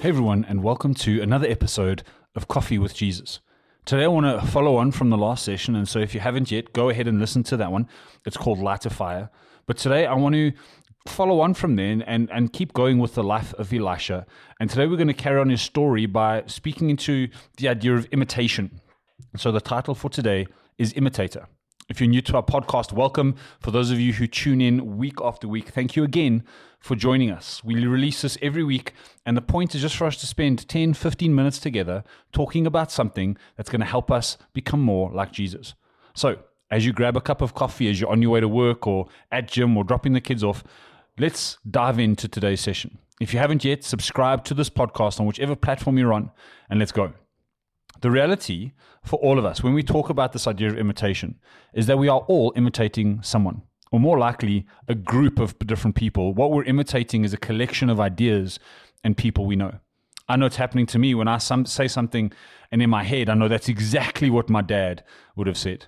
Hey everyone, and welcome to another episode of Coffee with Jesus. Today I want to follow on from the last session, and so if you haven't yet, go ahead and listen to that one. It's called Light a Fire. But today I want to follow on from there and, and keep going with the life of Elisha. And today we're going to carry on his story by speaking into the idea of imitation. So the title for today is Imitator. If you're new to our podcast, welcome. For those of you who tune in week after week, thank you again for joining us. We release this every week, and the point is just for us to spend 10, 15 minutes together talking about something that's going to help us become more like Jesus. So, as you grab a cup of coffee as you're on your way to work or at gym or dropping the kids off, let's dive into today's session. If you haven't yet, subscribe to this podcast on whichever platform you're on, and let's go. The reality for all of us when we talk about this idea of imitation is that we are all imitating someone, or more likely, a group of different people. What we're imitating is a collection of ideas and people we know. I know it's happening to me when I some, say something, and in my head, I know that's exactly what my dad would have said.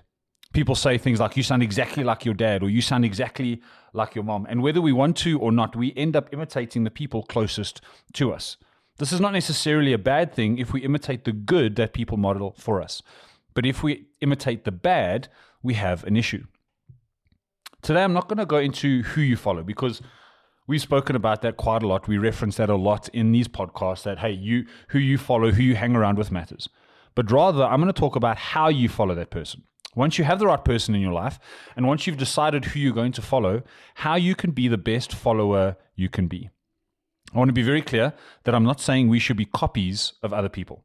People say things like, You sound exactly like your dad, or You sound exactly like your mom. And whether we want to or not, we end up imitating the people closest to us. This is not necessarily a bad thing if we imitate the good that people model for us. But if we imitate the bad, we have an issue. Today, I'm not going to go into who you follow because we've spoken about that quite a lot. We reference that a lot in these podcasts that, hey, you, who you follow, who you hang around with matters. But rather, I'm going to talk about how you follow that person. Once you have the right person in your life, and once you've decided who you're going to follow, how you can be the best follower you can be. I want to be very clear that I'm not saying we should be copies of other people.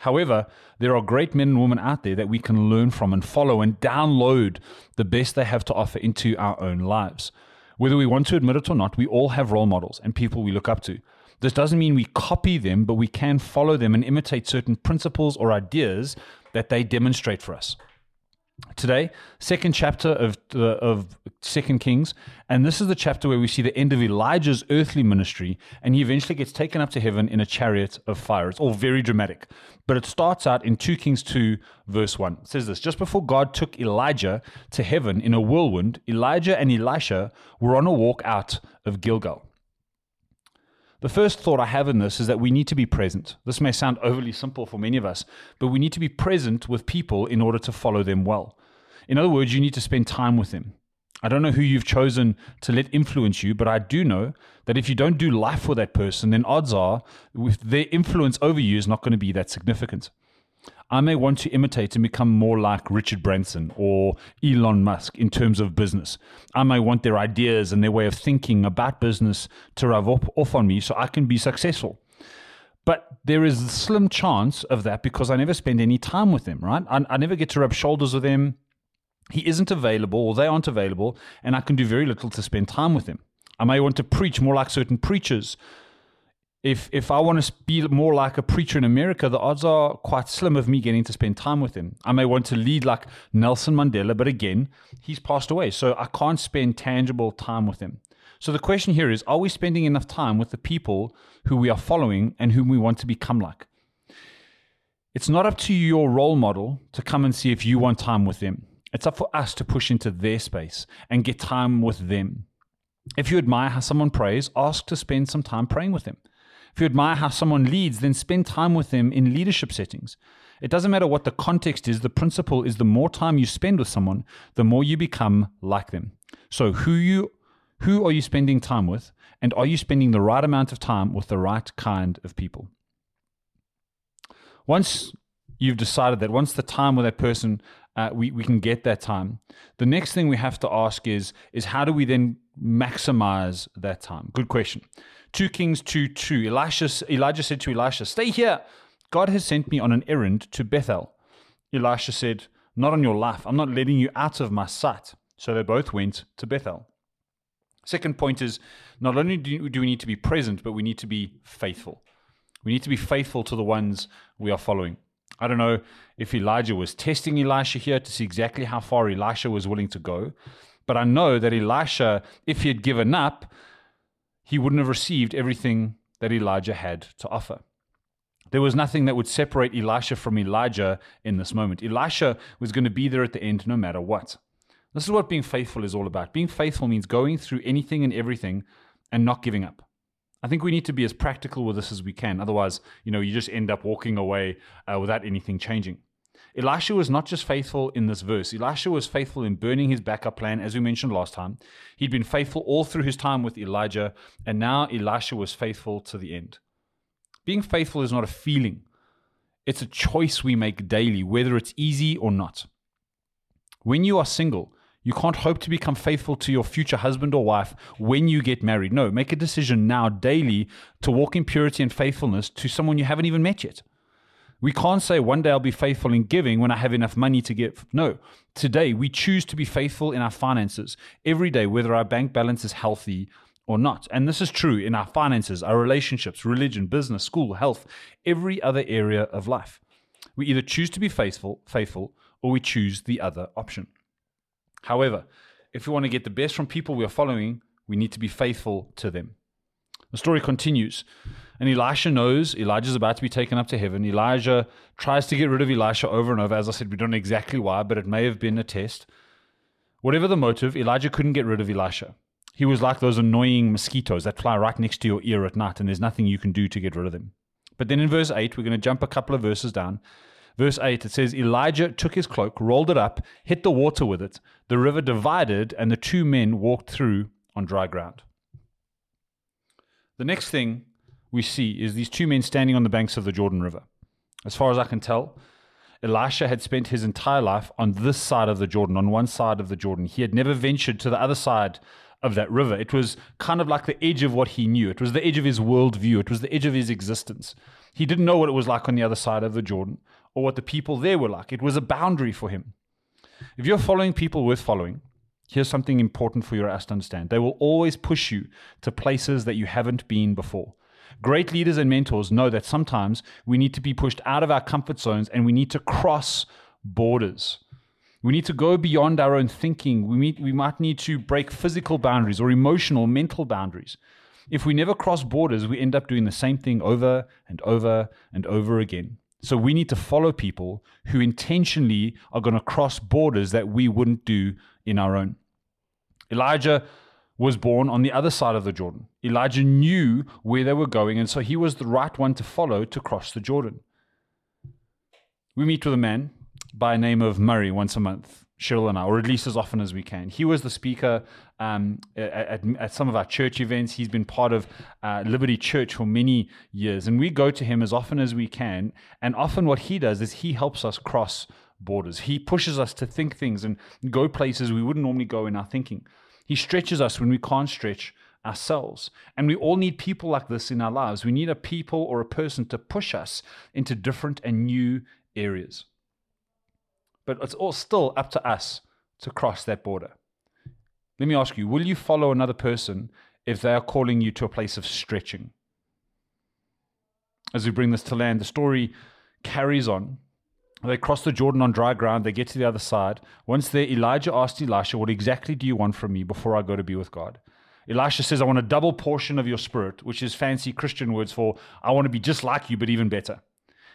However, there are great men and women out there that we can learn from and follow and download the best they have to offer into our own lives. Whether we want to admit it or not, we all have role models and people we look up to. This doesn't mean we copy them, but we can follow them and imitate certain principles or ideas that they demonstrate for us today, second chapter of uh, of Second Kings, and this is the chapter where we see the end of Elijah's earthly ministry, and he eventually gets taken up to heaven in a chariot of fire. It's all very dramatic, but it starts out in two Kings two verse one. It says this: Just before God took Elijah to heaven in a whirlwind, Elijah and Elisha were on a walk out of Gilgal. The first thought I have in this is that we need to be present. This may sound overly simple for many of us, but we need to be present with people in order to follow them well. In other words, you need to spend time with them. I don't know who you've chosen to let influence you, but I do know that if you don't do life for that person, then odds are with their influence over you is not going to be that significant. I may want to imitate and become more like Richard Branson or Elon Musk in terms of business. I may want their ideas and their way of thinking about business to rub off on me so I can be successful. But there is a slim chance of that because I never spend any time with them, right? I, I never get to rub shoulders with them. He isn't available or they aren't available, and I can do very little to spend time with them. I may want to preach more like certain preachers if if I want to be more like a preacher in America, the odds are quite slim of me getting to spend time with him. I may want to lead like Nelson Mandela, but again, he's passed away, so I can't spend tangible time with him. So the question here is: Are we spending enough time with the people who we are following and whom we want to become like? It's not up to your role model to come and see if you want time with them. It's up for us to push into their space and get time with them. If you admire how someone prays, ask to spend some time praying with them. If you admire how someone leads, then spend time with them in leadership settings. It doesn't matter what the context is, the principle is the more time you spend with someone, the more you become like them. So who you who are you spending time with and are you spending the right amount of time with the right kind of people? Once you've decided that once the time with that person uh, we, we can get that time the next thing we have to ask is is how do we then maximize that time good question 2 Kings 2 2. Elisha, Elijah said to Elisha, Stay here. God has sent me on an errand to Bethel. Elisha said, Not on your life. I'm not letting you out of my sight. So they both went to Bethel. Second point is not only do we need to be present, but we need to be faithful. We need to be faithful to the ones we are following. I don't know if Elijah was testing Elisha here to see exactly how far Elisha was willing to go, but I know that Elisha, if he had given up, he wouldn't have received everything that Elijah had to offer. There was nothing that would separate Elisha from Elijah in this moment. Elisha was going to be there at the end no matter what. This is what being faithful is all about. Being faithful means going through anything and everything and not giving up. I think we need to be as practical with this as we can. Otherwise, you know, you just end up walking away uh, without anything changing. Elisha was not just faithful in this verse. Elisha was faithful in burning his backup plan, as we mentioned last time. He'd been faithful all through his time with Elijah, and now Elisha was faithful to the end. Being faithful is not a feeling, it's a choice we make daily, whether it's easy or not. When you are single, you can't hope to become faithful to your future husband or wife when you get married. No, make a decision now daily to walk in purity and faithfulness to someone you haven't even met yet. We can't say one day I'll be faithful in giving when I have enough money to give. No, today we choose to be faithful in our finances every day, whether our bank balance is healthy or not. And this is true in our finances, our relationships, religion, business, school, health, every other area of life. We either choose to be faithful, faithful, or we choose the other option. However, if we want to get the best from people we are following, we need to be faithful to them. The story continues. And Elisha knows Elijah's about to be taken up to heaven. Elijah tries to get rid of Elisha over and over. As I said, we don't know exactly why, but it may have been a test. Whatever the motive, Elijah couldn't get rid of Elisha. He was like those annoying mosquitoes that fly right next to your ear at night, and there's nothing you can do to get rid of them. But then in verse 8, we're going to jump a couple of verses down. Verse 8, it says, Elijah took his cloak, rolled it up, hit the water with it. The river divided, and the two men walked through on dry ground. The next thing we see is these two men standing on the banks of the Jordan River. As far as I can tell, Elisha had spent his entire life on this side of the Jordan, on one side of the Jordan. He had never ventured to the other side of that river. It was kind of like the edge of what he knew. It was the edge of his worldview. It was the edge of his existence. He didn't know what it was like on the other side of the Jordan or what the people there were like. It was a boundary for him. If you're following people worth following, here's something important for your ass to understand. They will always push you to places that you haven't been before. Great leaders and mentors know that sometimes we need to be pushed out of our comfort zones and we need to cross borders. We need to go beyond our own thinking. We, meet, we might need to break physical boundaries or emotional, mental boundaries. If we never cross borders, we end up doing the same thing over and over and over again. So we need to follow people who intentionally are going to cross borders that we wouldn't do in our own. Elijah was born on the other side of the Jordan. Elijah knew where they were going, and so he was the right one to follow to cross the Jordan. We meet with a man by name of Murray once a month, Cheryl and I, or at least as often as we can. He was the speaker um, at, at, some of our church events. He's been part of uh, Liberty Church for many years, and we go to him as often as we can. And often, what he does is he helps us cross borders. He pushes us to think things and go places we wouldn't normally go in our thinking. He stretches us when we can't stretch ourselves. And we all need people like this in our lives. We need a people or a person to push us into different and new areas. But it's all still up to us to cross that border. Let me ask you will you follow another person if they are calling you to a place of stretching? As we bring this to land, the story carries on they cross the Jordan on dry ground. They get to the other side. Once there, Elijah asked Elisha, What exactly do you want from me before I go to be with God? Elisha says, I want a double portion of your spirit, which is fancy Christian words for I want to be just like you, but even better.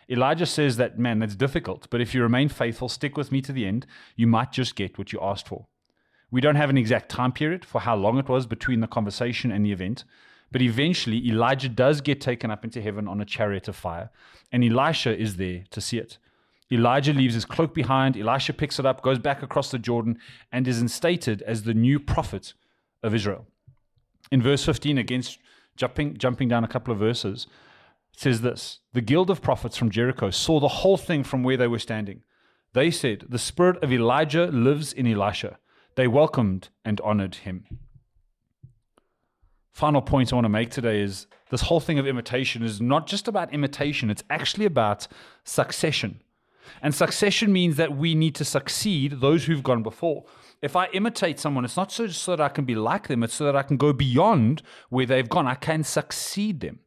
Elijah says that, man, that's difficult, but if you remain faithful, stick with me to the end, you might just get what you asked for. We don't have an exact time period for how long it was between the conversation and the event, but eventually Elijah does get taken up into heaven on a chariot of fire, and Elisha is there to see it. Elijah leaves his cloak behind. Elisha picks it up, goes back across the Jordan, and is instated as the new prophet of Israel. In verse 15, against jumping, jumping down a couple of verses, it says this The guild of prophets from Jericho saw the whole thing from where they were standing. They said, The spirit of Elijah lives in Elisha. They welcomed and honored him. Final point I want to make today is this whole thing of imitation is not just about imitation, it's actually about succession. And succession means that we need to succeed those who've gone before. If I imitate someone, it's not so, so that I can be like them, it's so that I can go beyond where they've gone. I can succeed them.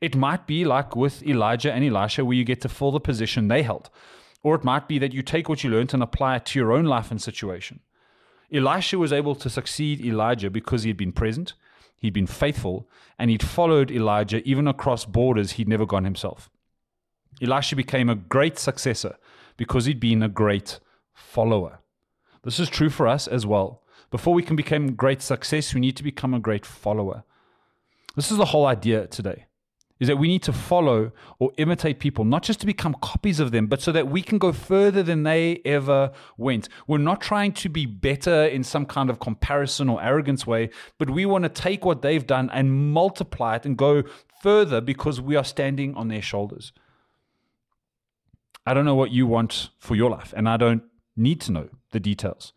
It might be like with Elijah and Elisha, where you get to fill the position they held. Or it might be that you take what you learned and apply it to your own life and situation. Elisha was able to succeed Elijah because he had been present, he'd been faithful, and he'd followed Elijah even across borders he'd never gone himself. Elisha became a great successor because he'd been a great follower. This is true for us as well. Before we can become great success, we need to become a great follower. This is the whole idea today is that we need to follow or imitate people, not just to become copies of them, but so that we can go further than they ever went. We're not trying to be better in some kind of comparison or arrogance way, but we want to take what they've done and multiply it and go further because we are standing on their shoulders. I don't know what you want for your life, and I don't need to know the details.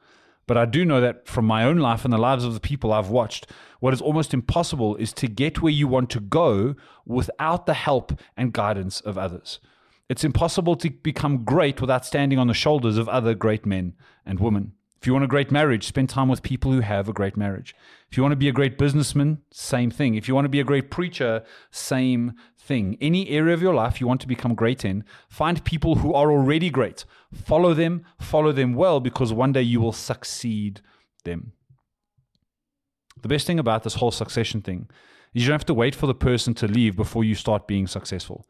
But I do know that from my own life and the lives of the people I've watched, what is almost impossible is to get where you want to go without the help and guidance of others. It's impossible to become great without standing on the shoulders of other great men and women. If you want a great marriage, spend time with people who have a great marriage. If you want to be a great businessman, same thing. If you want to be a great preacher, same thing. Any area of your life you want to become great in, find people who are already great. Follow them, follow them well, because one day you will succeed them. The best thing about this whole succession thing is you don't have to wait for the person to leave before you start being successful.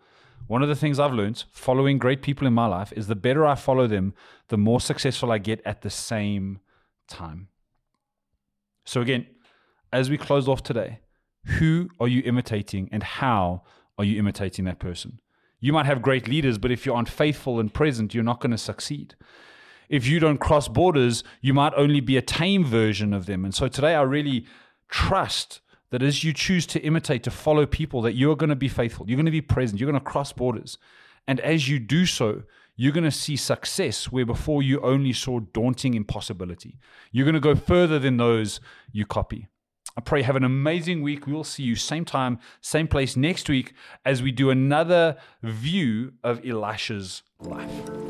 One of the things I've learned following great people in my life is the better I follow them, the more successful I get at the same time. So, again, as we close off today, who are you imitating and how are you imitating that person? You might have great leaders, but if you're unfaithful and present, you're not going to succeed. If you don't cross borders, you might only be a tame version of them. And so today, I really trust that as you choose to imitate, to follow people, that you're going to be faithful, you're going to be present, you're going to cross borders. And as you do so, you're going to see success where before you only saw daunting impossibility. You're going to go further than those you copy. I pray have an amazing week. We will see you same time, same place next week as we do another view of Elisha's life.